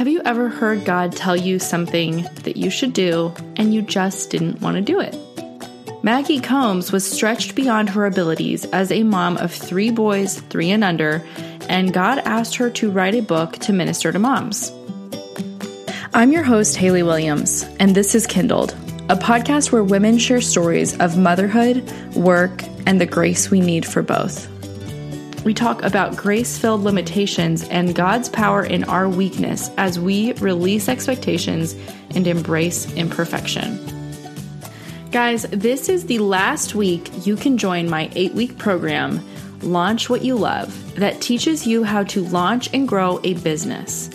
Have you ever heard God tell you something that you should do and you just didn't want to do it? Maggie Combs was stretched beyond her abilities as a mom of three boys, three and under, and God asked her to write a book to minister to moms. I'm your host, Haley Williams, and this is Kindled, a podcast where women share stories of motherhood, work, and the grace we need for both. We talk about grace filled limitations and God's power in our weakness as we release expectations and embrace imperfection. Guys, this is the last week you can join my eight week program, Launch What You Love, that teaches you how to launch and grow a business.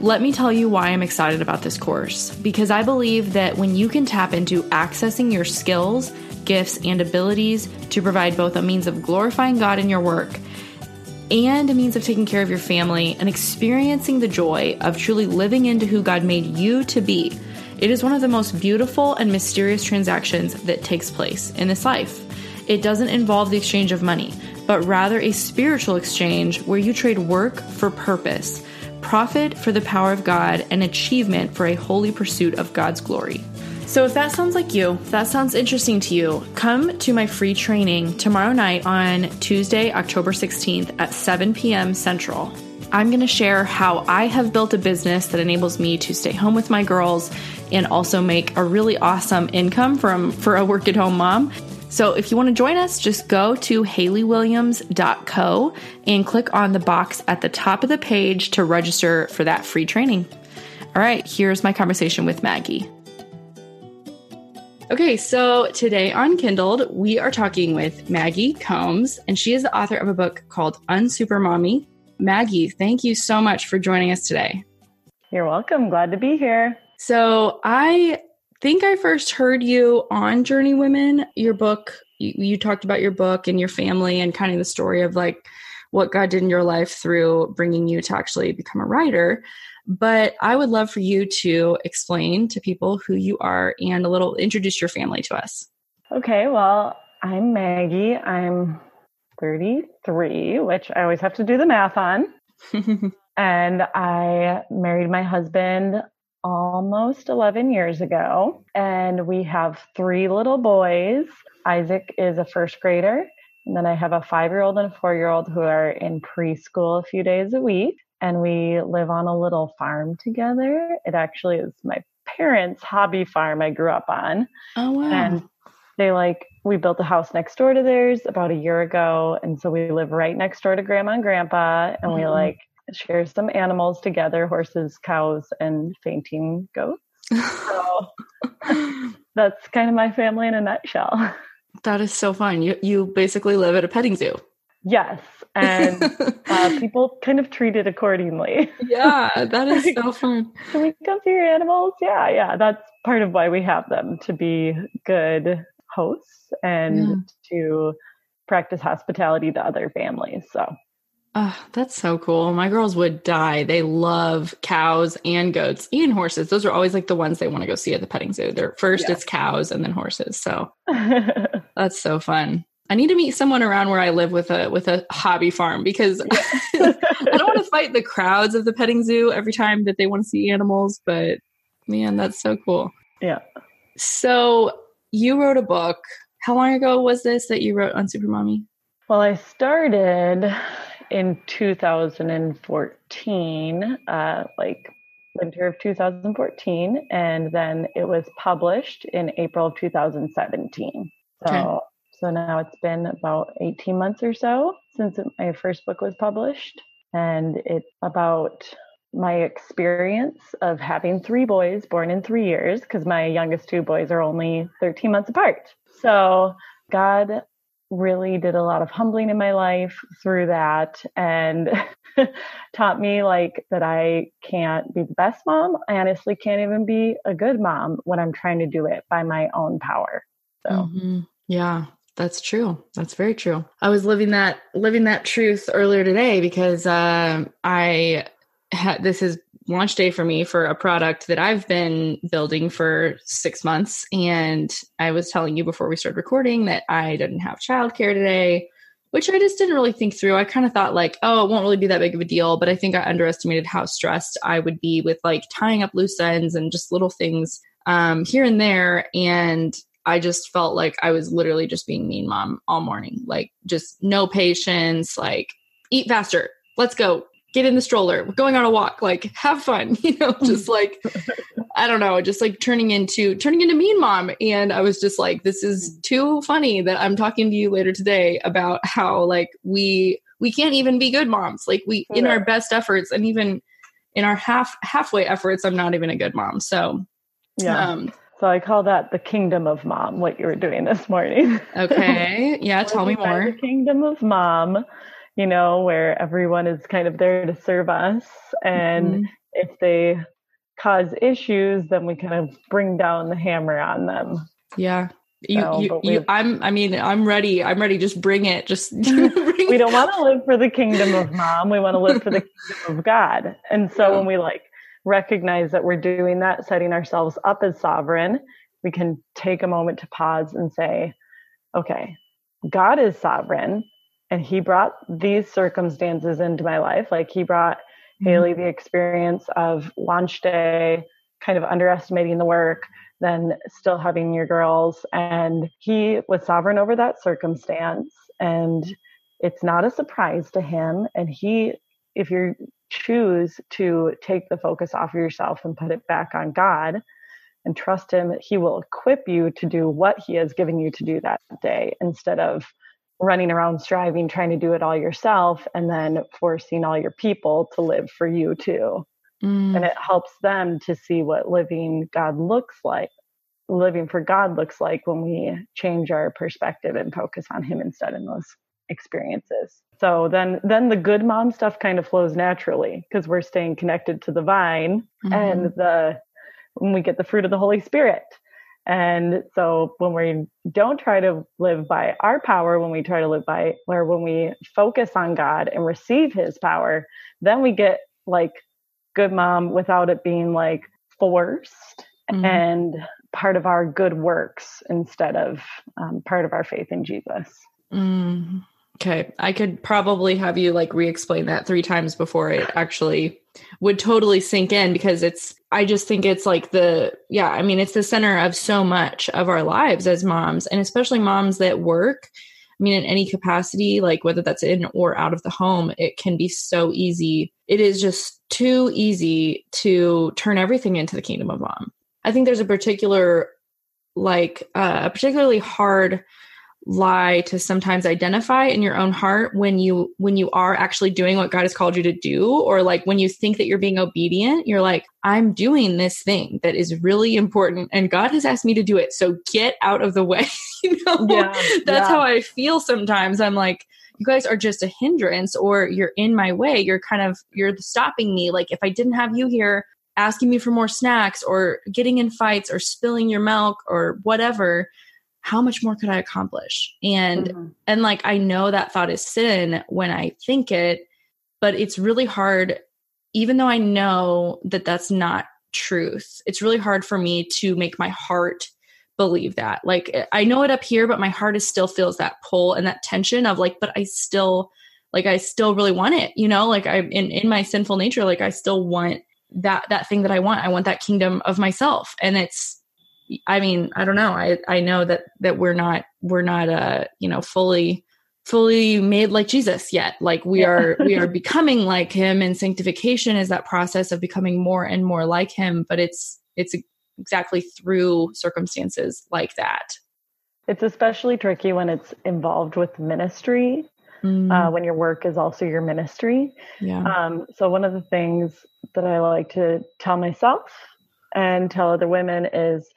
Let me tell you why I'm excited about this course. Because I believe that when you can tap into accessing your skills gifts, and abilities to provide both a means of glorifying God in your work and a means of taking care of your family and experiencing the joy of truly living into who God made you to be. It is one of the most beautiful and mysterious transactions that takes place in this life. It doesn't involve the exchange of money, but rather a spiritual exchange where you trade work for purpose, profit for the power of God, and achievement for a holy pursuit of God's glory. So, if that sounds like you, if that sounds interesting to you, come to my free training tomorrow night on Tuesday, October 16th at 7 p.m. Central. I'm going to share how I have built a business that enables me to stay home with my girls and also make a really awesome income from for a work at home mom. So if you want to join us, just go to haleywilliams.co and click on the box at the top of the page to register for that free training. All right, here's my conversation with Maggie. Okay, so today on Kindled, we are talking with Maggie Combs, and she is the author of a book called Unsuper Mommy. Maggie, thank you so much for joining us today. You're welcome. Glad to be here. So, I think I first heard you on Journeywomen, your book. You, you talked about your book and your family and kind of the story of like what God did in your life through bringing you to actually become a writer. But I would love for you to explain to people who you are and a little introduce your family to us. Okay, well, I'm Maggie. I'm 33, which I always have to do the math on. and I married my husband almost 11 years ago. And we have three little boys. Isaac is a first grader. And then I have a five year old and a four year old who are in preschool a few days a week and we live on a little farm together. It actually is my parents' hobby farm I grew up on. Oh wow. And they like we built a house next door to theirs about a year ago and so we live right next door to grandma and grandpa and mm-hmm. we like share some animals together, horses, cows and fainting goats. So that's kind of my family in a nutshell. That is so fun. You you basically live at a petting zoo. Yes, and uh, people kind of treat it accordingly. Yeah, that is so fun. Can we come see your animals? Yeah, yeah. That's part of why we have them to be good hosts and yeah. to practice hospitality to other families. So. Oh, that's so cool. My girls would die. They love cows and goats and horses. Those are always like the ones they want to go see at the petting zoo. They're first it's cows and then horses. So that's so fun. I need to meet someone around where I live with a with a hobby farm because I don't want to fight the crowds of the petting zoo every time that they want to see animals, but man, that's so cool. Yeah. So you wrote a book. How long ago was this that you wrote Unsuper Mommy? Well, I started in 2014, uh, like winter of 2014, and then it was published in April of 2017. So okay. So now it's been about 18 months or so since my first book was published. And it's about my experience of having three boys born in three years, because my youngest two boys are only 13 months apart. So God really did a lot of humbling in my life through that and taught me like that I can't be the best mom. I honestly can't even be a good mom when I'm trying to do it by my own power. So mm-hmm. yeah, that's true. That's very true. I was living that living that truth earlier today because uh, I had this is launch day for me for a product that I've been building for six months, and I was telling you before we started recording that I didn't have childcare today. which I just didn't really think through. I kind of thought like, oh, it won't really be that big of a deal, but I think I underestimated how stressed I would be with like tying up loose ends and just little things um, here and there. And I just felt like I was literally just being mean mom all morning, like just no patience, like eat faster, let's go, get in the stroller, we're going on a walk, like have fun, you know, just like I don't know, just like turning into turning into mean mom. And I was just like, this is too funny that I'm talking to you later today about how like we we can't even be good moms. Like we in our best efforts and even in our half halfway efforts, I'm not even a good mom. So yeah. Um, so I call that the kingdom of mom, what you were doing this morning. Okay. Yeah. tell me more. The kingdom of mom, you know, where everyone is kind of there to serve us. And mm-hmm. if they cause issues, then we kind of bring down the hammer on them. Yeah. You, so, you, you, I'm, I mean, I'm ready. I'm ready. Just bring it. Just, bring we don't want to live for the kingdom of mom. We want to live for the kingdom of God. And so yeah. when we like recognize that we're doing that, setting ourselves up as sovereign, we can take a moment to pause and say, okay, God is sovereign and he brought these circumstances into my life. Like he brought mm-hmm. Haley the experience of launch day, kind of underestimating the work, then still having your girls. And he was sovereign over that circumstance. And it's not a surprise to him. And he, if you choose to take the focus off of yourself and put it back on God and trust Him, He will equip you to do what He has given you to do that day instead of running around striving, trying to do it all yourself, and then forcing all your people to live for you too. Mm. And it helps them to see what living God looks like. Living for God looks like when we change our perspective and focus on Him instead in those experiences. So then then the good mom stuff kind of flows naturally because we're staying connected to the vine mm-hmm. and the when we get the fruit of the Holy Spirit. And so when we don't try to live by our power, when we try to live by or when we focus on God and receive his power, then we get like good mom without it being like forced mm-hmm. and part of our good works instead of um, part of our faith in Jesus. Mm-hmm. Okay. I could probably have you like re explain that three times before it actually would totally sink in because it's, I just think it's like the, yeah, I mean, it's the center of so much of our lives as moms and especially moms that work. I mean, in any capacity, like whether that's in or out of the home, it can be so easy. It is just too easy to turn everything into the kingdom of mom. I think there's a particular, like, uh, a particularly hard lie to sometimes identify in your own heart when you when you are actually doing what God has called you to do or like when you think that you're being obedient you're like I'm doing this thing that is really important and God has asked me to do it. So get out of the way. You know? Yeah, that's yeah. how I feel sometimes. I'm like you guys are just a hindrance or you're in my way. You're kind of you're stopping me. Like if I didn't have you here asking me for more snacks or getting in fights or spilling your milk or whatever how much more could I accomplish? And mm-hmm. and like I know that thought is sin when I think it, but it's really hard even though I know that that's not truth. It's really hard for me to make my heart believe that. Like I know it up here but my heart is still feels that pull and that tension of like but I still like I still really want it, you know? Like I in in my sinful nature like I still want that that thing that I want. I want that kingdom of myself. And it's I mean, I don't know. I I know that that we're not we're not uh, you know, fully fully made like Jesus yet. Like we yeah. are we are becoming like him and sanctification is that process of becoming more and more like him, but it's it's exactly through circumstances like that. It's especially tricky when it's involved with ministry. Mm. Uh, when your work is also your ministry. Yeah. Um, so one of the things that I like to tell myself and tell other women is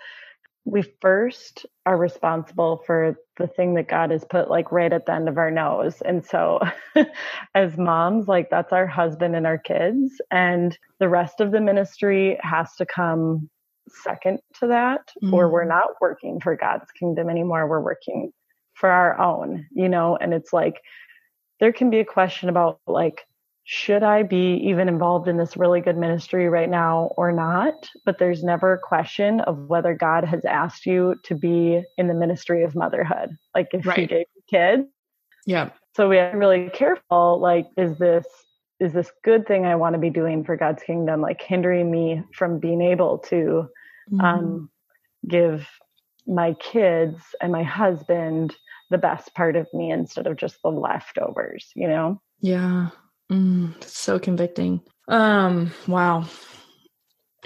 we first are responsible for the thing that God has put like right at the end of our nose. And so as moms, like that's our husband and our kids. And the rest of the ministry has to come second to that, mm-hmm. or we're not working for God's kingdom anymore. We're working for our own, you know, and it's like there can be a question about like should I be even involved in this really good ministry right now or not? But there's never a question of whether God has asked you to be in the ministry of motherhood. Like if right. He gave you kids, yeah, so we have to be really careful like is this is this good thing I want to be doing for God's kingdom like hindering me from being able to mm-hmm. um, give my kids and my husband the best part of me instead of just the leftovers, you know? Yeah. Mm, so convicting. Um, wow.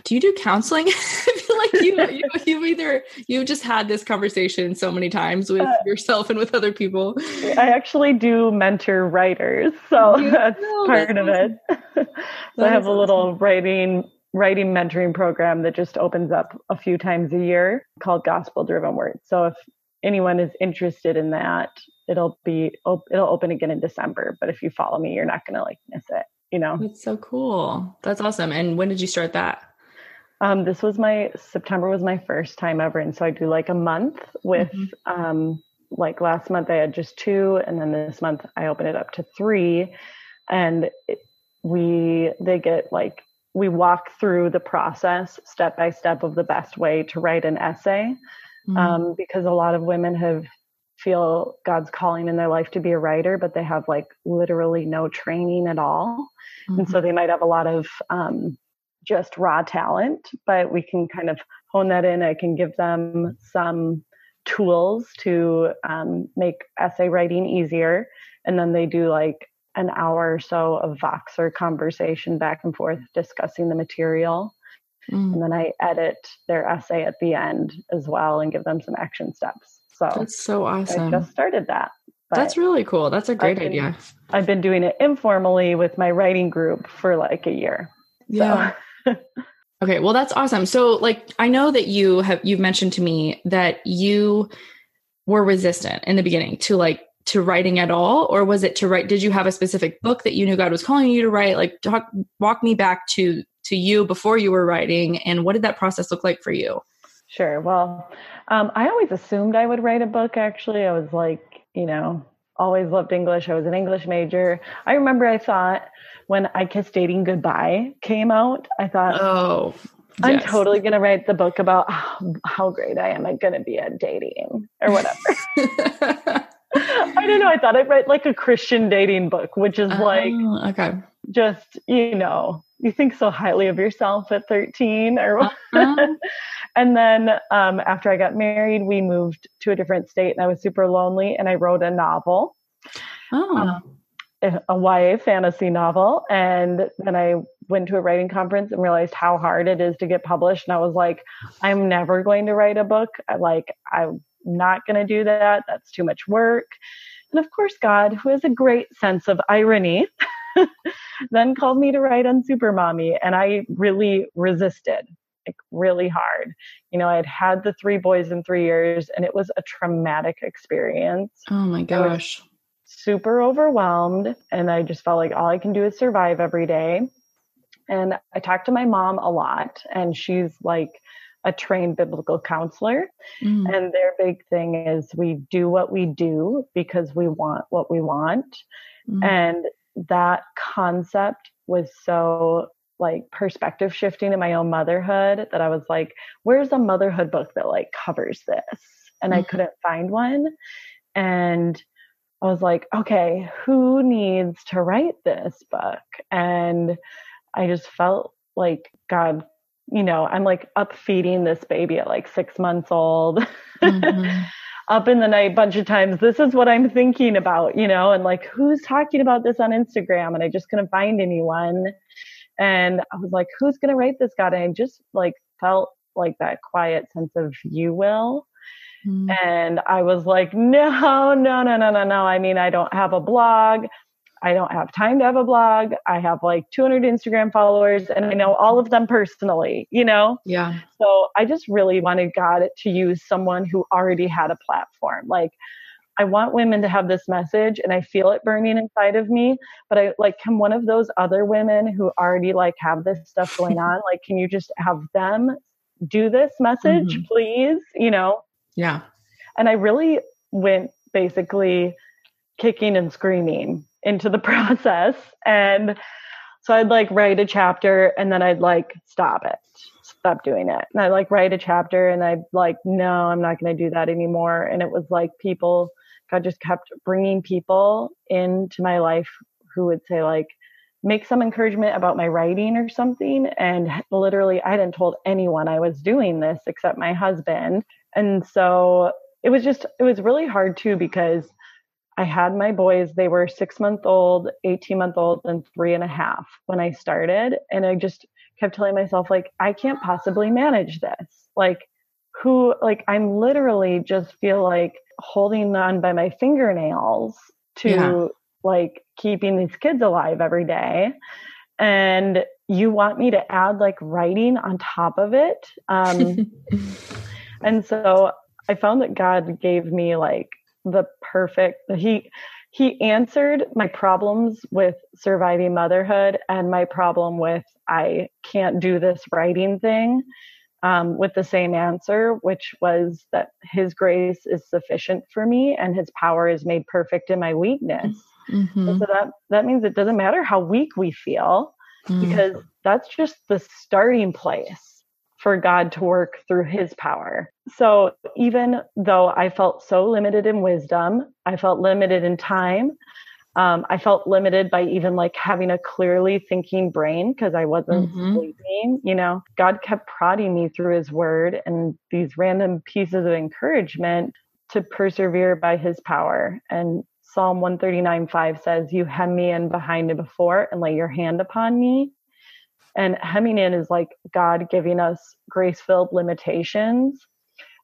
Do you do counseling? I feel like you, you you've either you've just had this conversation so many times with uh, yourself and with other people. I actually do mentor writers, so that's part that's of awesome. it. so I have a little awesome. writing writing mentoring program that just opens up a few times a year called Gospel Driven Words. So if anyone is interested in that, it'll be it'll open again in December. But if you follow me, you're not going to like miss it. You know, that's so cool. That's awesome. And when did you start that? Um, this was my September was my first time ever, and so I do like a month with. Mm-hmm. Um, like last month, I had just two, and then this month I open it up to three, and it, we they get like we walk through the process step by step of the best way to write an essay mm-hmm. um, because a lot of women have feel God's calling in their life to be a writer, but they have like literally no training at all. Mm-hmm. And so mm-hmm. they might have a lot of um, just raw talent, but we can kind of hone that in. I can give them some tools to um, make essay writing easier. And then they do like an hour or so of Voxer conversation back and forth discussing the material. Mm. And then I edit their essay at the end as well and give them some action steps. So that's so awesome. I just started that. That's really cool. That's a great I've been, idea. I've been doing it informally with my writing group for like a year. Yeah. So. okay. Well, that's awesome. So like, I know that you have, you've mentioned to me that you were resistant in the beginning to like to writing at all or was it to write did you have a specific book that you knew god was calling you to write like talk walk me back to to you before you were writing and what did that process look like for you sure well um, i always assumed i would write a book actually i was like you know always loved english i was an english major i remember i thought when i kissed dating goodbye came out i thought oh I'm yes. totally going to write the book about how, how great I am. I'm going to be at dating or whatever. I don't know. I thought I'd write like a Christian dating book, which is like oh, okay. Just, you know, you think so highly of yourself at 13 or uh-huh. and then um, after I got married, we moved to a different state and I was super lonely and I wrote a novel. Oh. Um, a YA fantasy novel. And then I went to a writing conference and realized how hard it is to get published. And I was like, I'm never going to write a book. I like, I'm not going to do that. That's too much work. And of course, God, who has a great sense of irony, then called me to write Unsuper Mommy. And I really resisted, like really hard. You know, I had had the three boys in three years and it was a traumatic experience. Oh my gosh. Super overwhelmed. And I just felt like all I can do is survive every day. And I talked to my mom a lot, and she's like, a trained biblical counselor. Mm. And their big thing is we do what we do because we want what we want. Mm. And that concept was so like perspective shifting in my own motherhood that I was like, where's a motherhood book that like covers this? And mm. I couldn't find one. And I was like, okay, who needs to write this book? And I just felt like God you know, I'm like up feeding this baby at like six months old. Mm-hmm. up in the night a bunch of times. This is what I'm thinking about, you know, and like who's talking about this on Instagram? And I just couldn't find anyone. And I was like, who's gonna write this God? And I just like felt like that quiet sense of you will. Mm-hmm. And I was like, no, no, no, no, no, no. I mean, I don't have a blog. I don't have time to have a blog. I have like 200 Instagram followers and I know all of them personally, you know? Yeah. So I just really wanted God to use someone who already had a platform. Like, I want women to have this message and I feel it burning inside of me, but I like, can one of those other women who already like have this stuff going on, like, can you just have them do this message, mm-hmm. please? You know? Yeah. And I really went basically kicking and screaming into the process. And so I'd like write a chapter and then I'd like stop it, stop doing it. And I'd like write a chapter and I'd like, no, I'm not going to do that anymore. And it was like people God just kept bringing people into my life who would say like, make some encouragement about my writing or something. And literally, I hadn't told anyone I was doing this except my husband. And so it was just, it was really hard too because I had my boys, they were six month old, 18 month old, and three and a half when I started. And I just kept telling myself, like, I can't possibly manage this. Like, who, like, I'm literally just feel like holding on by my fingernails to yeah. like keeping these kids alive every day. And you want me to add like writing on top of it. Um, and so I found that God gave me like the perfect he he answered my problems with surviving motherhood and my problem with I can't do this writing thing um, with the same answer, which was that His grace is sufficient for me and His power is made perfect in my weakness. Mm-hmm. So that that means it doesn't matter how weak we feel, mm-hmm. because that's just the starting place for God to work through his power. So even though I felt so limited in wisdom, I felt limited in time. Um, I felt limited by even like having a clearly thinking brain because I wasn't mm-hmm. sleeping. You know, God kept prodding me through his word and these random pieces of encouragement to persevere by his power. And Psalm 139 5 says, You hem me in behind and before and lay your hand upon me. And hemming in is like God giving us grace filled limitations.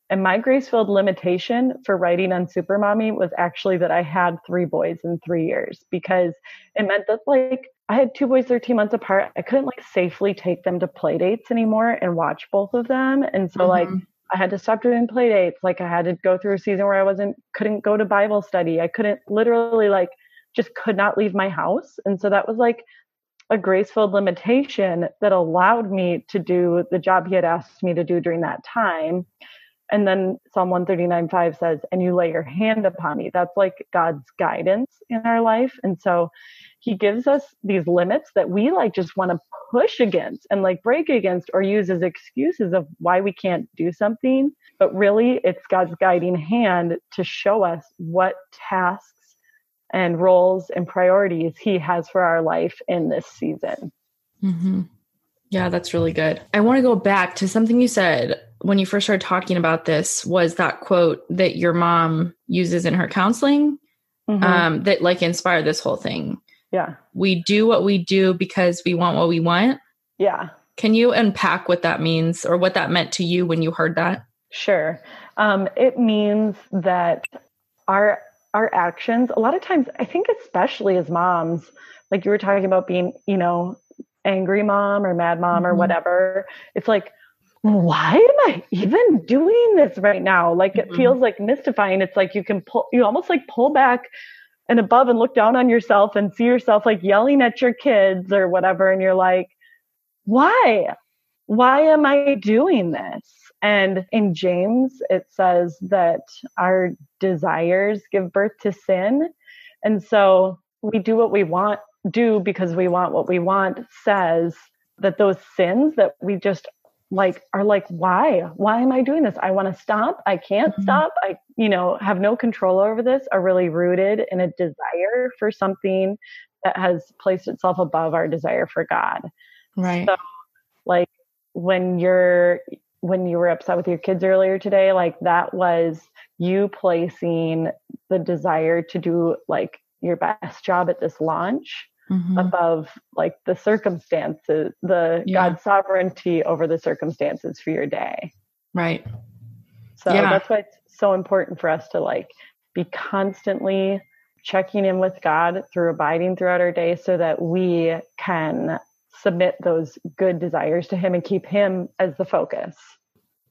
And my grace filled limitation for writing Unsuper Mommy was actually that I had three boys in three years because it meant that like I had two boys 13 months apart. I couldn't like safely take them to play dates anymore and watch both of them. And so mm-hmm. like I had to stop doing play dates. Like I had to go through a season where I wasn't couldn't go to Bible study. I couldn't literally like just could not leave my house. And so that was like a graceful limitation that allowed me to do the job he had asked me to do during that time. And then Psalm 139 5 says, and you lay your hand upon me. That's like God's guidance in our life. And so he gives us these limits that we like just want to push against and like break against or use as excuses of why we can't do something. But really, it's God's guiding hand to show us what tasks and roles and priorities he has for our life in this season. Mm-hmm. Yeah, that's really good. I want to go back to something you said when you first started talking about this was that quote that your mom uses in her counseling mm-hmm. um, that like inspired this whole thing. Yeah. We do what we do because we want what we want. Yeah. Can you unpack what that means or what that meant to you when you heard that? Sure. Um, it means that our our actions, a lot of times, I think, especially as moms, like you were talking about being, you know, angry mom or mad mom mm-hmm. or whatever, it's like, why am I even doing this right now? Like it mm-hmm. feels like mystifying. It's like you can pull, you almost like pull back and above and look down on yourself and see yourself like yelling at your kids or whatever. And you're like, why? Why am I doing this? And in James, it says that our desires give birth to sin. And so we do what we want, do because we want what we want, says that those sins that we just like are like, why? Why am I doing this? I want to stop. I can't mm-hmm. stop. I, you know, have no control over this, are really rooted in a desire for something that has placed itself above our desire for God. Right. So, like, when you're when you were upset with your kids earlier today, like that was you placing the desire to do like your best job at this launch mm-hmm. above like the circumstances, the yeah. God's sovereignty over the circumstances for your day. Right. So yeah. that's why it's so important for us to like be constantly checking in with God through abiding throughout our day so that we can submit those good desires to him and keep him as the focus.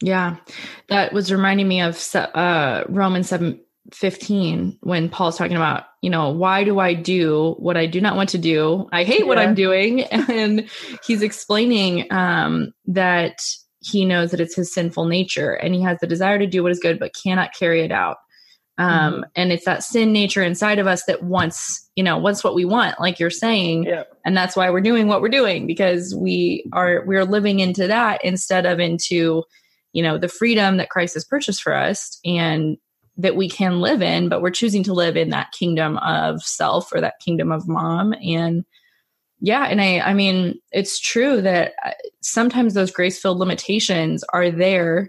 Yeah. That was reminding me of uh, Romans seven fifteen when Paul's talking about, you know, why do I do what I do not want to do? I hate yeah. what I'm doing. And he's explaining um, that he knows that it's his sinful nature and he has the desire to do what is good, but cannot carry it out. Um, mm-hmm. and it's that sin nature inside of us that wants, you know, wants what we want, like you're saying. Yeah. And that's why we're doing what we're doing because we are, we're living into that instead of into, you know, the freedom that Christ has purchased for us and that we can live in, but we're choosing to live in that kingdom of self or that kingdom of mom. And yeah, and I, I mean, it's true that uh, sometimes those grace filled limitations are there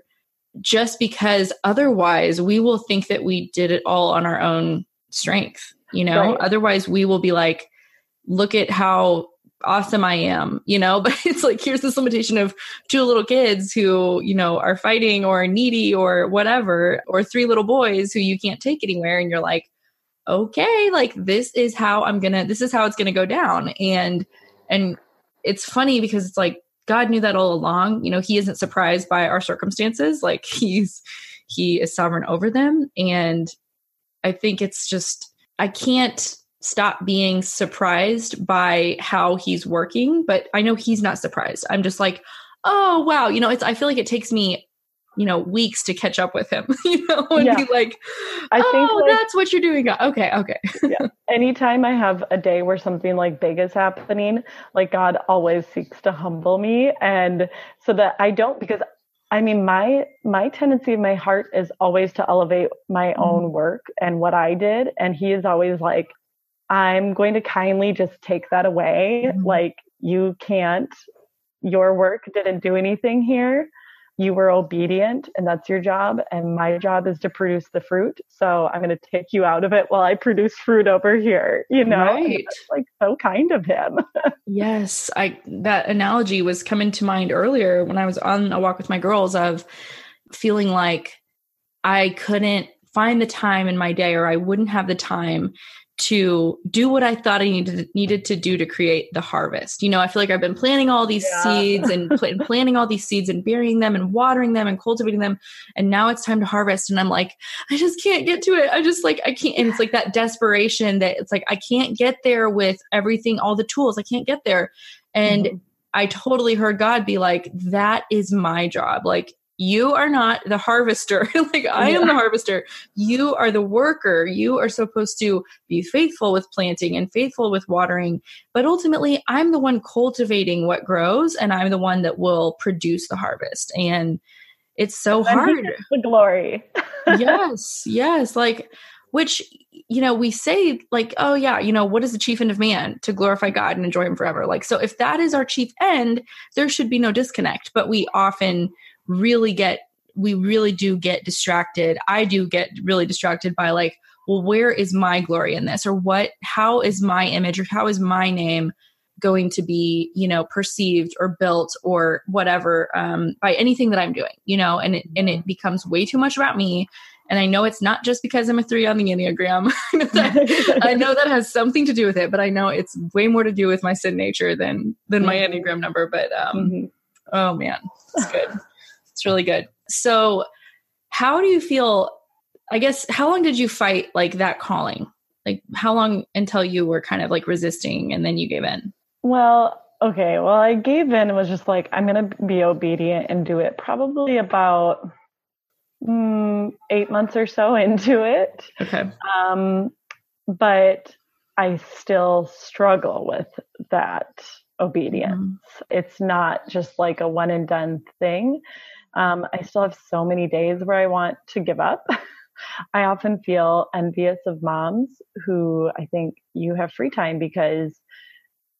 just because otherwise we will think that we did it all on our own strength, you know? Right. Otherwise, we will be like, look at how awesome I am, you know, but it's like here's this limitation of two little kids who, you know, are fighting or needy or whatever, or three little boys who you can't take anywhere and you're like, okay, like this is how I'm to this is how it's to go down. And and it's funny because it's like God knew that all along. You know, he isn't surprised by our circumstances. Like he's he is sovereign over them and I think it's just I can't stop being surprised by how he's working, but I know he's not surprised. I'm just like, oh wow, you know, it's I feel like it takes me, you know, weeks to catch up with him, you know, and yeah. be like, I oh, think like, that's what you're doing. Okay, okay. yeah. Anytime I have a day where something like big is happening, like God always seeks to humble me and so that I don't because I mean, my my tendency of my heart is always to elevate my mm-hmm. own work and what I did, and he is always like, I'm going to kindly just take that away. Mm-hmm. Like, you can't, your work didn't do anything here. You were obedient, and that's your job. And my job is to produce the fruit. So I'm going to take you out of it while I produce fruit over here. You know, right. like so kind of him. yes, I that analogy was coming to mind earlier when I was on a walk with my girls of feeling like I couldn't find the time in my day or I wouldn't have the time to do what I thought I needed needed to do to create the harvest. You know, I feel like I've been planting all these yeah. seeds and pl- planting all these seeds and burying them and watering them and cultivating them, and now it's time to harvest. And I'm like, I just can't get to it. I just like I can't. And it's like that desperation that it's like I can't get there with everything, all the tools. I can't get there, and. Mm-hmm. I totally heard God be like, that is my job. Like, you are not the harvester. Like i am the harvester. You are the worker. You are supposed to be faithful with planting and faithful with watering. But ultimately i'm the one cultivating what grows and i'm the one that will produce the harvest. And it's so and hard. the glory. Yes yes. Like which you know we say like oh yeah you know what is the chief end of man? To glorify god and enjoy him forever. Like so if that is our chief end there should be no disconnect. But we often really get we really do get distracted. I do get really distracted by like well where is my glory in this? Or what how is my image or how is my name going to be you know perceived or built or whatever um, by anything that i'm doing you know? And it and it becomes way too much about me. And i know it's not just because i'm a three on the enneagram. I know that has something to do with it but i know it's way more to do with my sin nature than than my mm-hmm. enneagram number but um mm-hmm. oh man it's good it's really good. So, how do you feel? I guess, how long did you fight like that calling? Like, how long until you were kind of like resisting and then you gave in? Well, okay. Well, I gave in and was just like, I'm going to be obedient and do it probably about mm, eight months or so into it. Okay. Um, but I still struggle with that obedience. Mm-hmm. It's not just like a one and done thing. Um, I still have so many days where I want to give up. I often feel envious of moms who I think you have free time because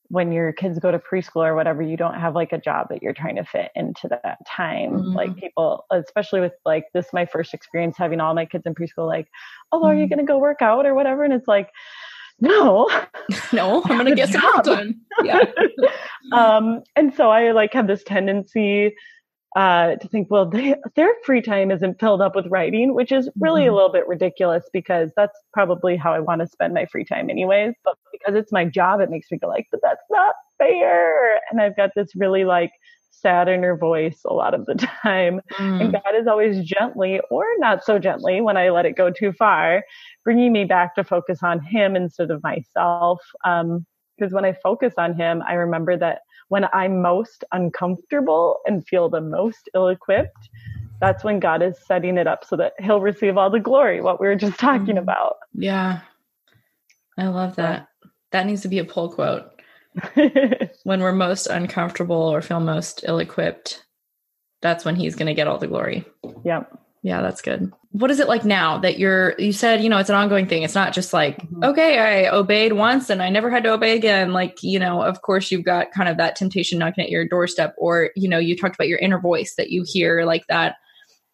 when your kids go to preschool or whatever, you don't have like a job that you're trying to fit into that time. Mm-hmm. Like people, especially with like this, my first experience having all my kids in preschool, like, oh, are you mm-hmm. going to go work out or whatever? And it's like, no, no, I'm going to get some done. Yeah. um, and so I like have this tendency uh, to think, well, they, their free time isn't filled up with writing, which is really mm-hmm. a little bit ridiculous because that's probably how I want to spend my free time, anyways. But because it's my job, it makes me go like, but that's not fair. And I've got this really like sad inner voice a lot of the time. Mm. And God is always gently or not so gently when I let it go too far, bringing me back to focus on Him instead of myself. Um, because when I focus on Him, I remember that when I'm most uncomfortable and feel the most ill equipped, that's when God is setting it up so that He'll receive all the glory, what we were just talking mm. about. Yeah. I love that. That needs to be a pull quote. when we're most uncomfortable or feel most ill equipped, that's when He's going to get all the glory. Yep. Yeah, that's good. What is it like now that you're you said you know it's an ongoing thing. It's not just like mm-hmm. okay i obeyed once and i never had to obey again. Like you know of course you've got kind of that temptation knocking at your doorstep or you know you talked about your inner voice that you hear like that.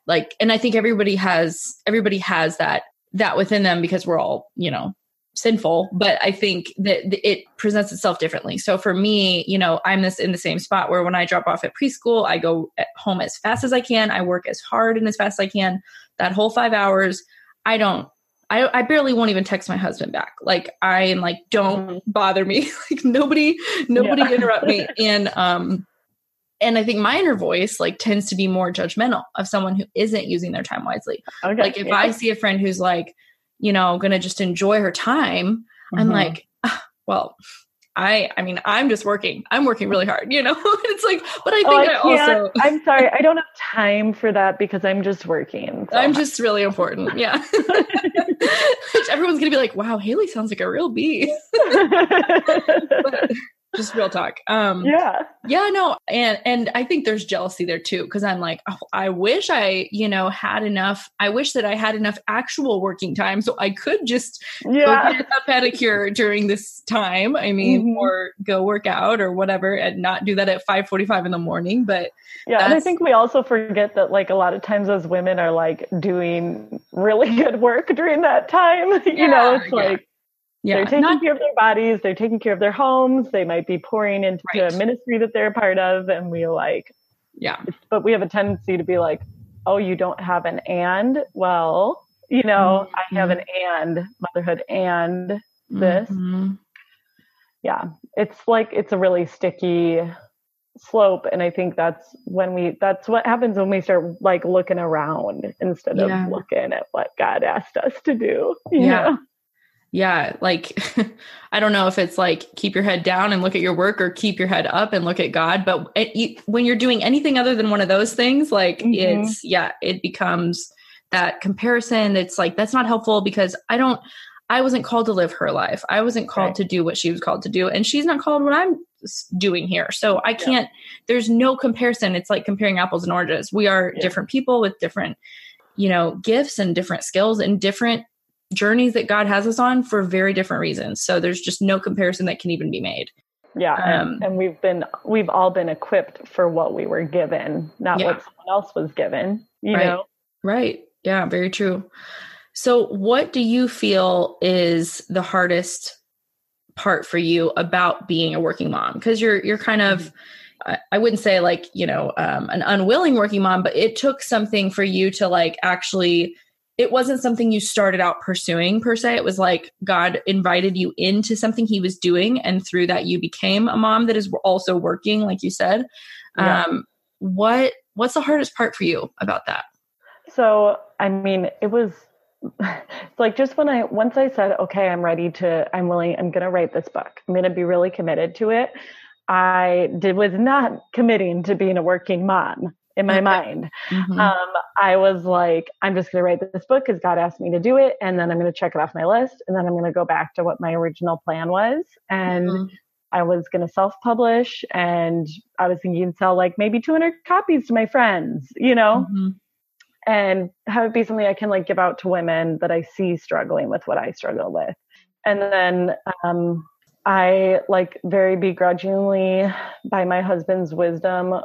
Like and i think everybody has everybody has that that within them because we're all you know sinful. But i think that it presents itself differently. So for me you know i'm this in the same spot where when i drop off at preschool i go home as fast as i can. I work as hard and as fast as i can that whole five hours i don't I, I barely won't even text my husband back. Like I am like, don't mm-hmm. bother me. like nobody, nobody yeah. interrupt me. And um, and I think my inner voice like tends to be more judgmental of someone who isn't using their time wisely. Okay, like if yeah. I see a friend who's like, you know, gonna just enjoy her time, mm-hmm. I'm like, ah, well, I I mean, I'm just working. I'm working really hard, you know. it's like, but I oh, think oh, I, I also I'm sorry, I don't have time for that because I'm just working. So. I'm just really important. Yeah. Which everyone's gonna be like, wow, Haley sounds like a real bee. but, just real talk. Um, yeah, yeah, no, and and I think there's jealousy there too because I'm like, oh, I wish I, you know, had enough. I wish that I had enough actual working time so I could just yeah. get a pedicure during this time. I mean, mm-hmm. or go work out or whatever, and not do that at 5:45 in the morning. But yeah, and I think we also forget that like a lot of times as women are like doing really good work during that time. you yeah, know, it's yeah. like yeah, they're taking not, care of their bodies, they're taking care of their homes, they might be pouring into right. a ministry that they're a part of, and we like, yeah. But we have a tendency to be like, oh, you don't have an and? Well, you know, mm-hmm. I have an and motherhood and this. Mm-hmm. Yeah, it's like it's a really sticky slope and i think that's when we that's what happens when we start like looking around instead of yeah. looking at what god asked us to do yeah know? Yeah like i don't know if it's like keep your head down and look at your work or keep your head up and look at god but it, when you're doing anything other than one of those things like mm-hmm. it's yeah it becomes that comparison it's like that's not helpful because i don't i wasn't called to live her life i wasn't called right. to do what she was called to do and she's not called what i'm doing here so i can't yeah. there's no comparison it's like comparing apples and oranges we are yeah. different people with different you know gifts and different skills and different journeys that God has us on for very different reasons. So there's just no comparison that can even be made. Yeah, um, and, we've been we've all been equipped for what we were given, not yeah. what someone else was given. You right. know, right? Yeah, very true. So, what do you feel is the hardest part for you about being a working mom? Because you're you're kind of I wouldn't say like you know um, an unwilling working mom, but it took something for you to like actually it wasn't something you started out pursuing per se. It was like God invited you into something he was doing. And through that, you became a mom that is also working, like you said. Yeah. Um, what, what's the hardest part for you about that? So, I mean, it was it's like just when I, once I said, okay, I'm ready to, I'm willing, I'm going to write this book. I'm going to be really committed to it. I did was not committing to being a working mom in my mind. Mm-hmm. Um, I was like, I'm just going to write this book because God asked me to do it. And then I'm going to check it off my list. And then I'm going to go back to what my original plan was. And mm-hmm. I was going to self publish and I was thinking sell like maybe 200 copies to my friends, you know, mm-hmm. and have it be something I can like give out to women that I see struggling with what I struggle with. And then, um, I like very begrudgingly, by my husband's wisdom,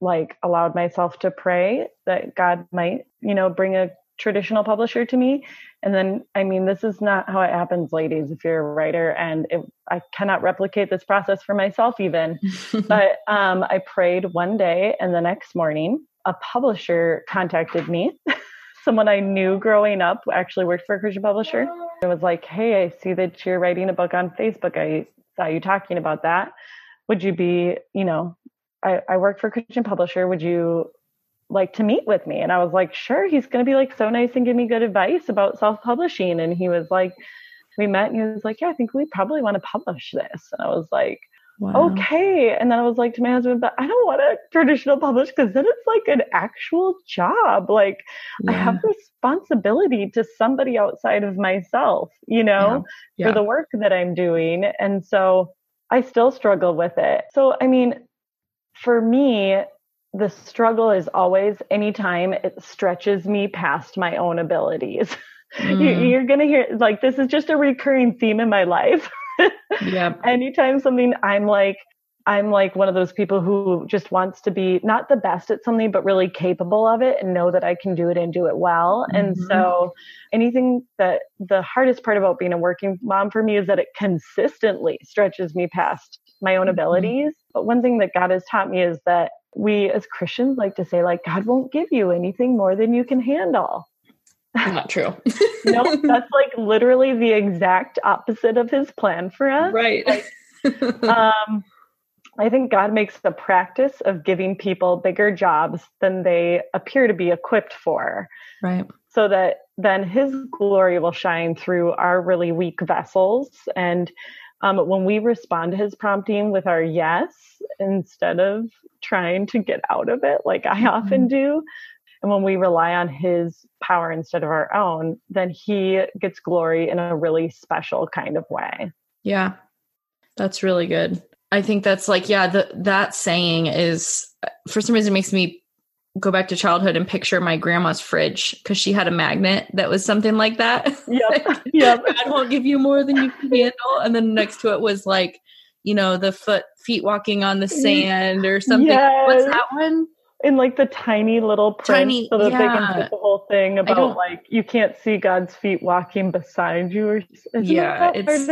like allowed myself to pray that God might, you know, bring a traditional publisher to me. And then, I mean, this is not how it happens, ladies, if you're a writer. And it, I cannot replicate this process for myself, even. but um, I prayed one day, and the next morning, a publisher contacted me. Someone I knew growing up actually worked for a Christian publisher. It was like, hey, I see that you're writing a book on Facebook. I saw you talking about that. Would you be, you know, I, I work for a Christian publisher. Would you like to meet with me? And I was like, sure. He's going to be like so nice and give me good advice about self publishing. And he was like, we met and he was like, yeah, I think we probably want to publish this. And I was like, wow. okay. And then I was like to my husband, but I don't want a traditional publish because then it's like an actual job. Like yeah. I have responsibility to somebody outside of myself, you know, yeah. Yeah. for the work that I'm doing. And so I still struggle with it. So, I mean, for me, the struggle is always anytime it stretches me past my own abilities. Mm. you, are going to hear like this is just a recurring theme in my life. yeah. Anytime something I'm like, I'm like one of those people who just wants to be not the best at something, but really capable of it and know that I can do it and do it well. Mm-hmm. And so anything that the hardest part about being a working mom for me is that it consistently stretches me past my own mm-hmm. abilities. But one thing that God has taught me is that we as Christians like to say, like, God won't give you anything more than you can handle. Not true. no, that's like literally the exact opposite of his plan for us. Right. Like, um, I think God makes the practice of giving people bigger jobs than they appear to be equipped for. Right. So that then his glory will shine through our really weak vessels. And um, when we respond to his prompting with our yes, instead of trying to get out of it, like I often mm-hmm. do, and when we rely on his power instead of our own, then he gets glory in a really special kind of way. Yeah, that's really good. I think that's like, yeah, the, that saying is for some reason makes me go back to childhood and picture my grandma's fridge because she had a magnet that was something like that. Yep. yep. God won't give you more than you can handle. And then next to it was like, you know, the foot feet walking on the mm-hmm. sand or something. Yes. What's that one? in like the tiny little print tiny, so that yeah. they can put the whole thing about like you can't see God's feet walking beside you or yeah, it's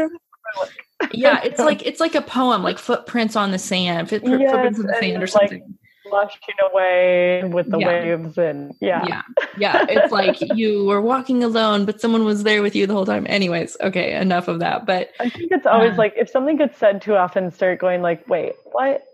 yeah, it's like it's like a poem, like footprints on the sand, foot, yes, footprints on the sand, or something. Like, washing away with the yeah. waves and yeah yeah yeah it's like you were walking alone but someone was there with you the whole time anyways okay enough of that but i think it's always uh, like if something gets said too often start going like wait what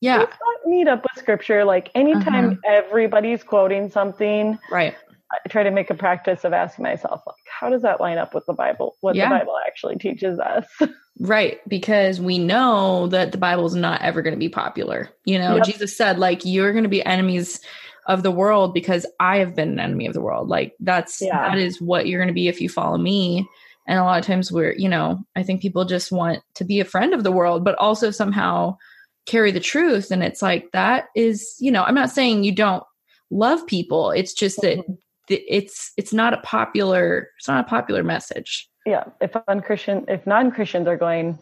yeah let's not meet up with scripture like anytime uh-huh. everybody's quoting something right I try to make a practice of asking myself, like, how does that line up with the Bible? What yeah. the Bible actually teaches us? right. Because we know that the Bible is not ever going to be popular. You know, yep. Jesus said, like, you're going to be enemies of the world because I have been an enemy of the world. Like, that's, yeah. that is what you're going to be if you follow me. And a lot of times we're, you know, I think people just want to be a friend of the world, but also somehow carry the truth. And it's like, that is, you know, I'm not saying you don't love people. It's just that mm-hmm it's it's not a popular it's not a popular message yeah if unchristian if non-christians are going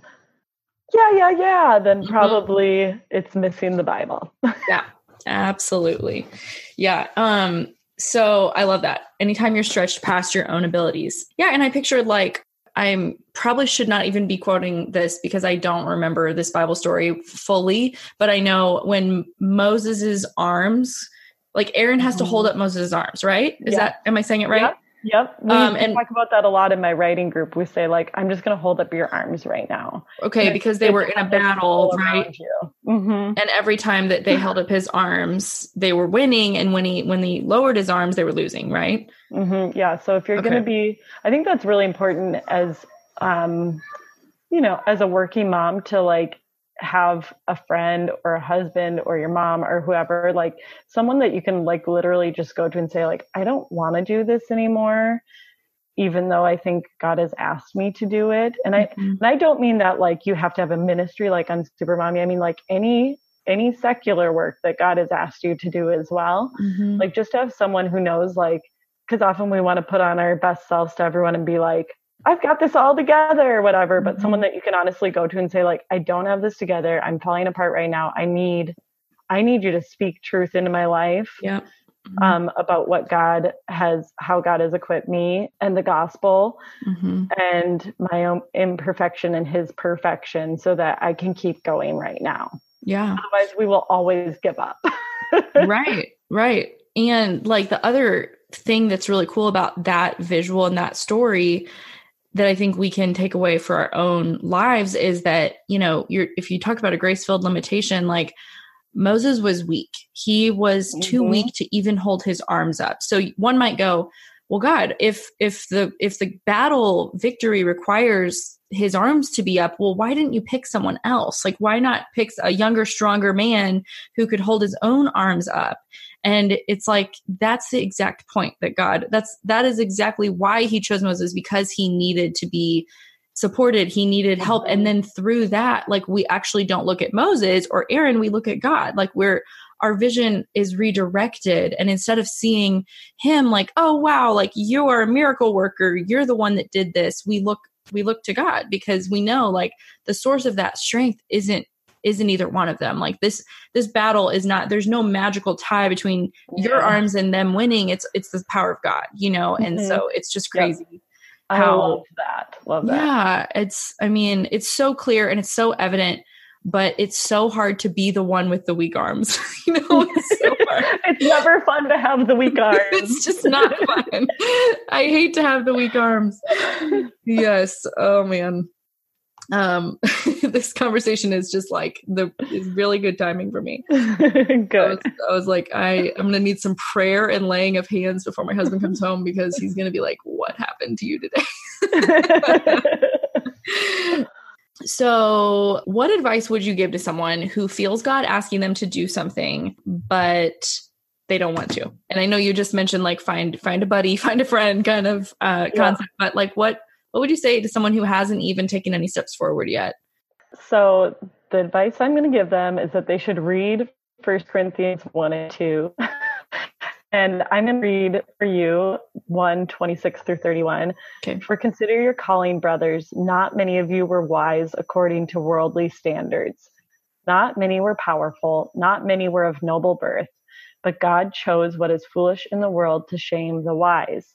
yeah yeah yeah then mm-hmm. probably mm-hmm. it's missing the bible yeah absolutely yeah um so i love that anytime you're stretched past your own abilities yeah and i pictured like i'm probably should not even be quoting this because i don't remember this bible story fully but i know when moses's arms like Aaron has to hold mm-hmm. up Moses' arms, right? Is that am I saying it right? Yep. Yep. We um, and talk about that a lot in my writing group. We say like, I'm just going to hold up your arms right now. Okay, and because they were in a battle, right? Mm-hmm. And every time that they held up his arms, they were winning, and when he when he lowered his arms, they were losing, right? Mm-hmm. Yeah. So if you're okay. going to be, I think that's really important as, um, you know, as a working mom to like have a friend or a husband or your mom or whoever like someone that you can like literally just go to and say like i don't want to do this anymore even though i think god has asked me to do it and i mm-hmm. and i don't mean that like you have to have a ministry like on super mommy i mean like any any secular work that god has asked you to do as well mm-hmm. like just to have someone who knows like because often we want to put on our best selves to everyone and be like I've got this all together or whatever, but mm-hmm. someone that you can honestly go to and say like, I don't have this together. I'm falling apart right now. I need, I need you to speak truth into my life. Yeah. Mm-hmm. Um, about what God has, how God has equipped me and the gospel mm-hmm. and my own imperfection and his perfection so that I can keep going right now. Yeah. Otherwise we will always give up. right. Right. And like the other thing that's really cool about that visual and that story that I think we can take away for our own lives is that, you know, you're if you talk about a grace filled limitation, like Moses was weak. He was mm-hmm. too weak to even hold his arms up. So one might go, well, God, if if the if the battle victory requires his arms to be up, well, why didn't you pick someone else? Like, why not pick a younger, stronger man who could hold his own arms up? And it's like that's the exact point that god that's that is exactly why he chose moses because he needed to be supported. He needed help. And then through that like we actually don't look at moses or aaron. We look at god. Like we're our vision is redirected. And instead of seeing him like oh wow like you are a miracle worker. You're the one that did this. We look we look to god because we know like the source of that strength isn't isn't either one of them like this this battle is not there's no magical tie between yeah. your arms and them winning it's it's the power of god you know and mm-hmm. so it's just crazy yep. how I love that love that yeah it's i mean it's so clear and it's so evident but it's so hard to be the one with the weak arms. you know, it's, so it's never fun to have the weak arms. it's just not fun. I hate to have the weak arms. Yes. Oh man um this conversation is just like the is really good timing for me. Good. I was, I was, like i i'm gonna need some prayer and laying of hands before my husband comes home because he's gonna be like what happened to you today? So what advice would you give to someone who feels god asking them to do something but they don't want to? And i know you just mentioned like find find a buddy find a friend kind of uh concept yeah. but like what what would you say to someone who hasn't even taken any steps forward yet? So, the advice I'm going to give them is that they should read First Corinthians 1 and 2. and I'm going to read for you 1 26 through 31. Okay. For consider your calling, brothers. Not many of you were wise according to worldly standards. Not many were powerful. Not many were of noble birth. But God chose what is foolish in the world to shame the wise.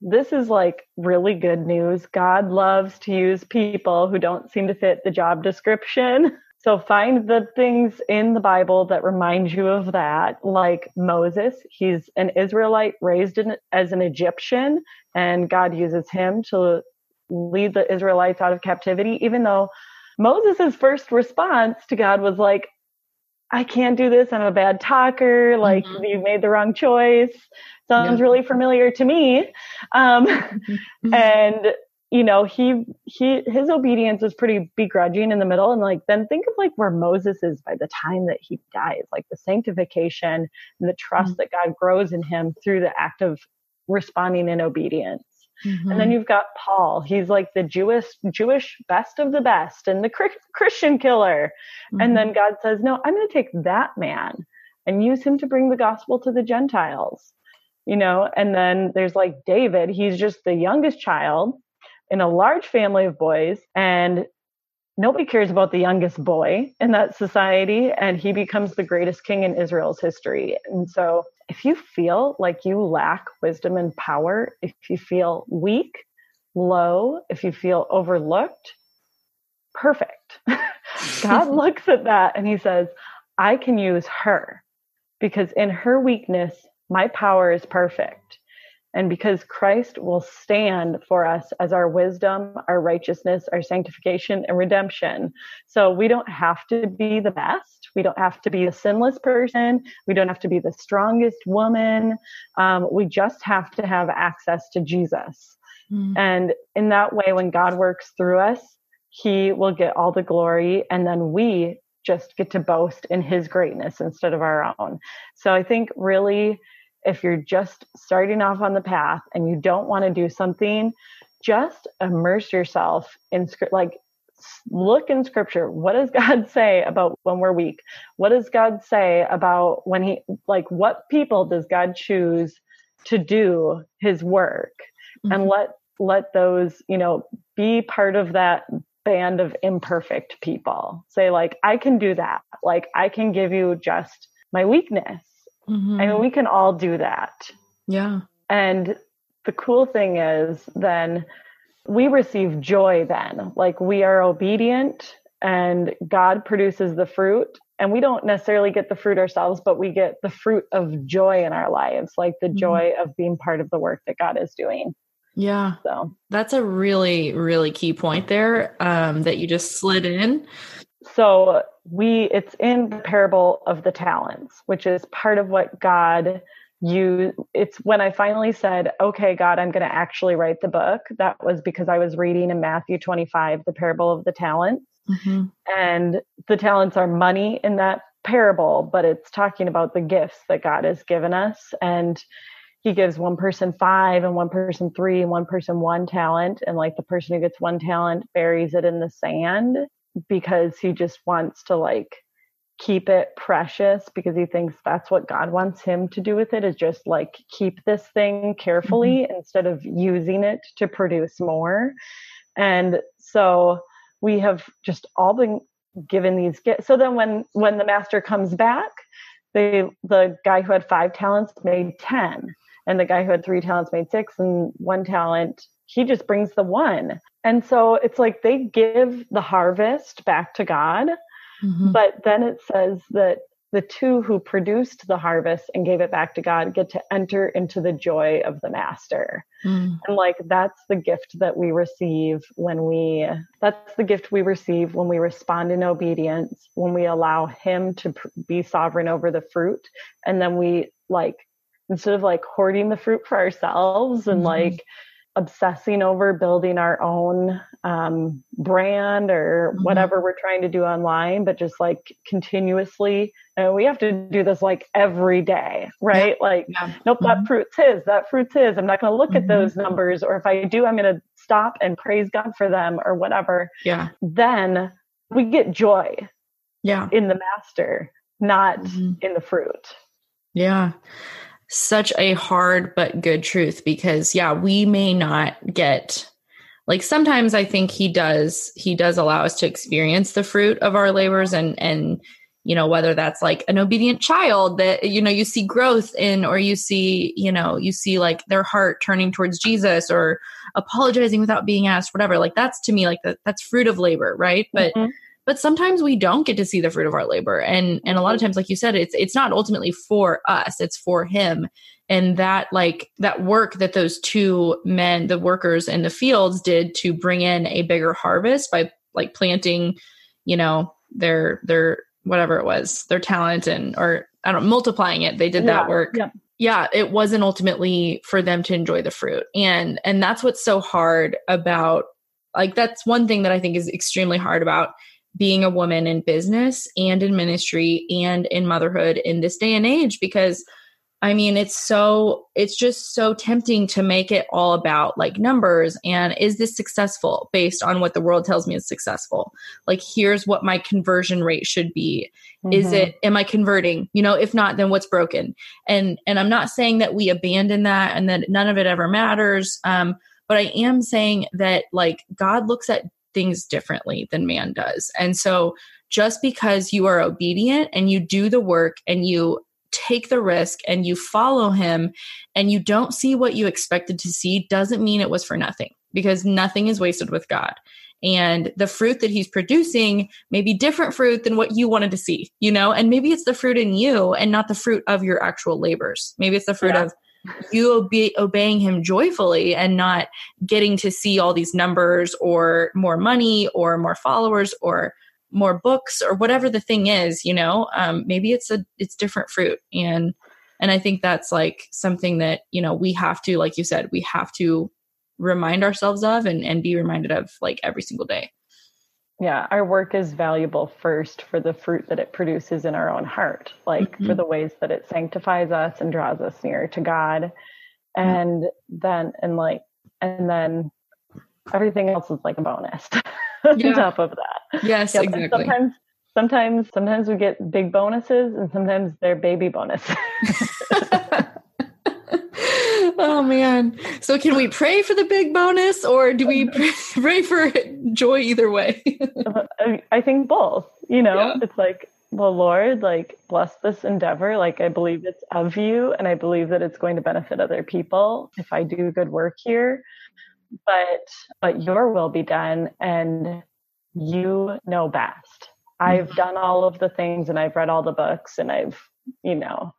this is like really good news. God loves to use people who don't seem to fit the job description. So find the things in the Bible that remind you of that, like Moses. He's an Israelite raised in, as an Egyptian, and God uses him to lead the Israelites out of captivity, even though Moses' first response to God was like, I can't do this. I'm a bad talker. Like, mm-hmm. you made the wrong choice sounds yeah. really familiar to me. Um, mm-hmm. and you know, he he his obedience was pretty begrudging in the middle, and like then think of like where Moses is by the time that he dies, like the sanctification and the trust mm-hmm. that God grows in him through the act of responding in obedience. Mm-hmm. And then you've got Paul. He's like the Jewish Jewish best of the best and the Christian killer. Mm-hmm. And then God says, "No, I'm going to take that man and use him to bring the gospel to the Gentiles." you know, and then there's like David, he's just the youngest child in a large family of boys and nobody cares about the youngest boy in that society and he becomes the greatest king in Israel's history. And so if you feel like you lack wisdom and power, if you feel weak, low, if you feel overlooked, perfect. God looks at that and he says, I can use her because in her weakness, my power is perfect. And because Christ will stand for us as our wisdom, our righteousness, our sanctification, and redemption. So we don't have to be the best. We don't have to be a sinless person. We don't have to be the strongest woman. Um, we just have to have access to Jesus. Mm. And in that way, when God works through us, he will get all the glory. And then we just get to boast in his greatness instead of our own. So I think really if you're just starting off on the path and you don't want to do something, just immerse yourself in script, like look in scripture. What does God say about when we're weak? What does God say about when he, like, what people does God choose to do his work? Mm-hmm. And let, let those, you know, be part of that band of imperfect people. Say, like, I can do that. Like, I can give you just my weakness Mm-hmm. I mean, we can all do that. Yeah. And the cool thing is then we receive joy then. Like we are obedient and God produces the fruit. And we don't necessarily get the fruit ourselves, but we get the fruit of joy in our lives, like the mm-hmm. joy of being part of the work that God is doing. Yeah. So that's a really, really key point there um, that you just slid in. So we it's in the parable of the talents which is part of what god you it's when i finally said okay god i'm going to actually write the book that was because i was reading in matthew 25 the parable of the talents. Mm-hmm. and the talents are money in that parable but it's talking about the gifts that god has given us. And he gives one person five and one person three and one person one talent. And like the person who gets one talent buries it in the sand because he just wants to like keep it precious because he thinks that's what God wants him to do with it is just like keep this thing carefully mm-hmm. instead of using it to produce more. And so we have just all been given these gifts. So then when when the master comes back, they the guy who had five talents made 10 and the guy who had three talents made six and one talent he just brings the one. And so it's like they give the harvest back to God Mm-hmm. But then it says that the two who produced the harvest and gave it back to God get to enter into the joy of the master. Mm. And like that's the gift that we receive when we that's the gift we receive when we respond in obedience, when we allow him to pr- be sovereign over the fruit and then we like instead of like hoarding the fruit for ourselves and mm-hmm. like obsessing over building our own um, brand or mm-hmm. whatever we're trying to do online, but just like continuously. And we have to do this like every day, right? Yeah. Like, yeah. nope, mm-hmm. that fruit's his, that fruit's his. I'm not going to look mm-hmm. at those numbers. Or if I do, I'm going to stop and praise God for them or whatever. Yeah. Then we get joy. Yeah. In the master, not mm-hmm. in the fruit. Yeah such a hard but good truth because yeah we may not get like sometimes i think he does he does allow us to experience the fruit of our labors and and you know whether that's like an obedient child that you know you see growth in or you see you know you see like their heart turning towards jesus or apologizing without being asked whatever. Like that's to me like that that's fruit of labor right? But mm-hmm but sometimes we don't get to see the fruit of our labor. And and a lot of times like you said it's it's not ultimately for us it's for him. And that like that work that those two men the workers in the fields did to bring in a bigger harvest by like planting you know their their whatever it was their talent and or i don't multiplying it they did yeah, that work. yeah. yeah it wasn't ultimately for them to enjoy the fruit. And and that's what's so hard about like that's one thing that i think is extremely hard about being a woman in business and in ministry and in motherhood in this day and age because I mean, it's so, it's just so tempting to make it all about like numbers and is this successful based on what the world tells me is successful? Like, here's what my conversion rate should be. Mm-hmm. Is it, am I converting? You know, if not, then what's broken? And, and I'm not saying that we abandon that and that none of it ever matters. Um, but I am saying that like God looks at things differently than man does. And so just because you are obedient and you do the work and you take the risk and you follow him and you don't see what you expected to see doesn't mean it was for nothing because nothing is wasted with God. And the fruit that he's producing may be different fruit than what you wanted to see, you know? And maybe it's the fruit in you and not the fruit of your actual labors. Maybe it's the fruit yeah. of you obe- obeying him joyfully and not getting to see all these numbers or more money or more followers or more books or whatever the thing is you know? Um, maybe it's a it's different fruit. And and i think that's like something that you know we have to like you said we have to remind ourselves of and and be reminded of like every single day yeah our work is valuable first for the fruit that it produces in our own heart like mm-hmm. for the ways that it sanctifies us and draws us near to god. And then and like and then everything else is like a bonus on yeah. top of that. Yes exactly. sometimes sometimes sometimes we get big bonuses and sometimes they're baby bonuses oh man. So can we pray for the big bonus or do we pray for joy either way? I think both. You know, yeah. it's like, well, Lord, like bless this endeavor. Like I believe it's of you and I believe that it's going to benefit other people if I do good work here. But but your will be done and you know best. I've mm-hmm. done all of the things and I've read all the books and I've, you know,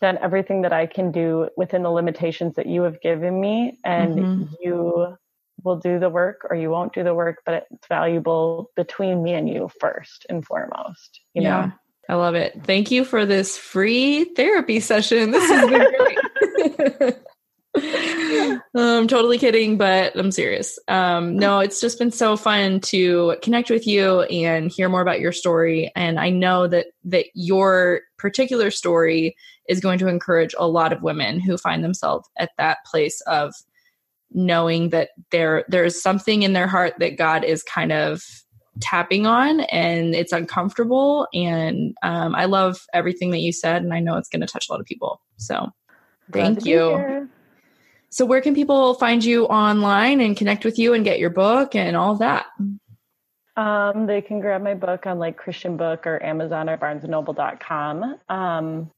done everything that I can do within the limitations that you have given me, and mm-hmm. you will do the work or you won't do the work, but it's valuable between me and you first and foremost, you yeah. know? I love it. Thank you for this free therapy session. This has been great. I'm totally kidding, but I'm serious. Um, no, it's just been so fun to connect with you and hear more about your story. And I know that that your particular story is going to encourage a lot of women who find themselves at that place of knowing that there there's something in their heart that God is kind of tapping on and it's uncomfortable. And um, i love everything that you said and i know it's going to touch a lot of people. So thank you. so where can people find you online and connect with you and get your book and all that? Um, they can grab my book on like christian book or amazon or barnesandnoble.com um,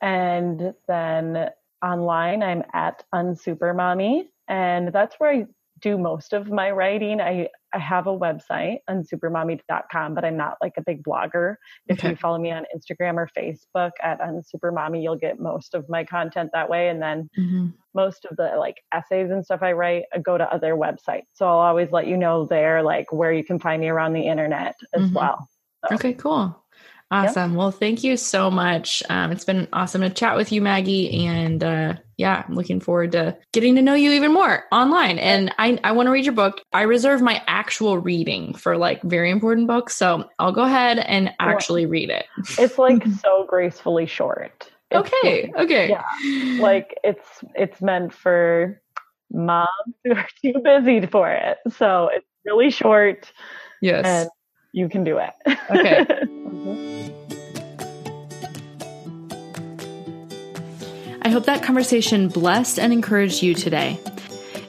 and then online i'm at unsupermommy and that's where i do most of my writing. I, I have a website unsupermommy.com, but I'm not like a big blogger. If okay. you follow me on Instagram or Facebook at unsupermommy, you'll get most of my content that way. And then mm-hmm. most of the like essays and stuff I write I go to other websites. So I'll always let you know there, like where you can find me around the internet as mm-hmm. well. So. Okay, cool. Awesome. Yep. Well, thank you so much. Um, it's been awesome to chat with you, Maggie. And uh, yeah, I'm looking forward to getting to know you even more online. And I, I want to read your book. I reserve my actual reading for like very important books. So I'll go ahead and actually read it. It's like so gracefully short. It's okay. Like, okay. Yeah. Like it's it's meant for moms who are too busy for it. So it's really short. Yes. And you can do it. Okay. I hope that conversation blessed and encouraged you today.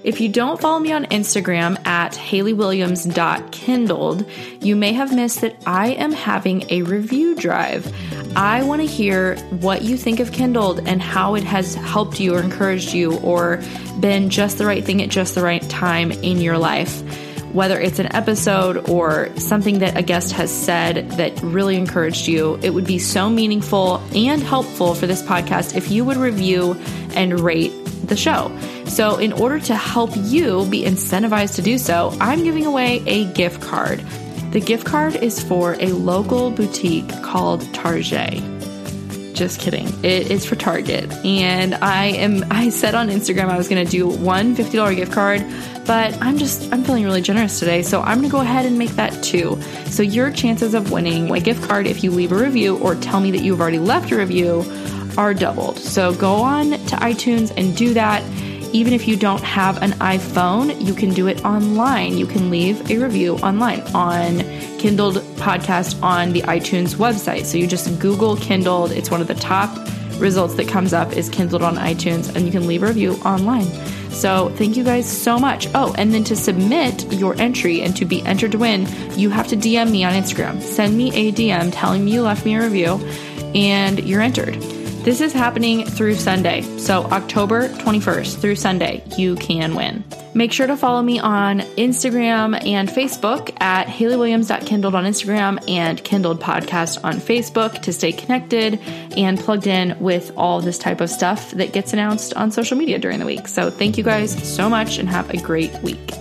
If you don't follow me on Instagram at HaleyWilliams.kindled, you may have missed that I am having a review drive. I want to hear what you think of Kindled and how it has helped you or encouraged you or been just the right thing at just the right time in your life whether it's an episode or something that a guest has said that really encouraged you, it would be so meaningful and helpful for this podcast if you would review and rate the show. So, in order to help you be incentivized to do so, I'm giving away a gift card. The gift card is for a local boutique called Target. Just kidding. It is for Target. And I am I said on Instagram I was going to do one $50 gift card but I'm just, I'm feeling really generous today. So I'm to go ahead and make that two. So your chances of winning a gift card if you leave a review or tell me that you've already left a review are doubled. So go on to iTunes and do that. Even if you don't have an iPhone, you can do it online. You can leave a review online on Kindled Podcast on the iTunes website. So you just Google Kindled. It's one of the top results that comes up is Kindled on iTunes, and you can leave a review online. So thank you guys so much. Oh, and then to submit your entry and to be entered to win, you have to DM me on Instagram. Send me a DM telling me you left me a review and you're entered. This is happening through Sunday. So October 21st through Sunday, you can win. Make sure to follow me on Instagram and Facebook at HaleyWilliams.kindled on Instagram and Kindled Podcast on Facebook to stay connected and plugged in with all this type of stuff that gets announced on social media during the week. So thank you guys so much and have a great week.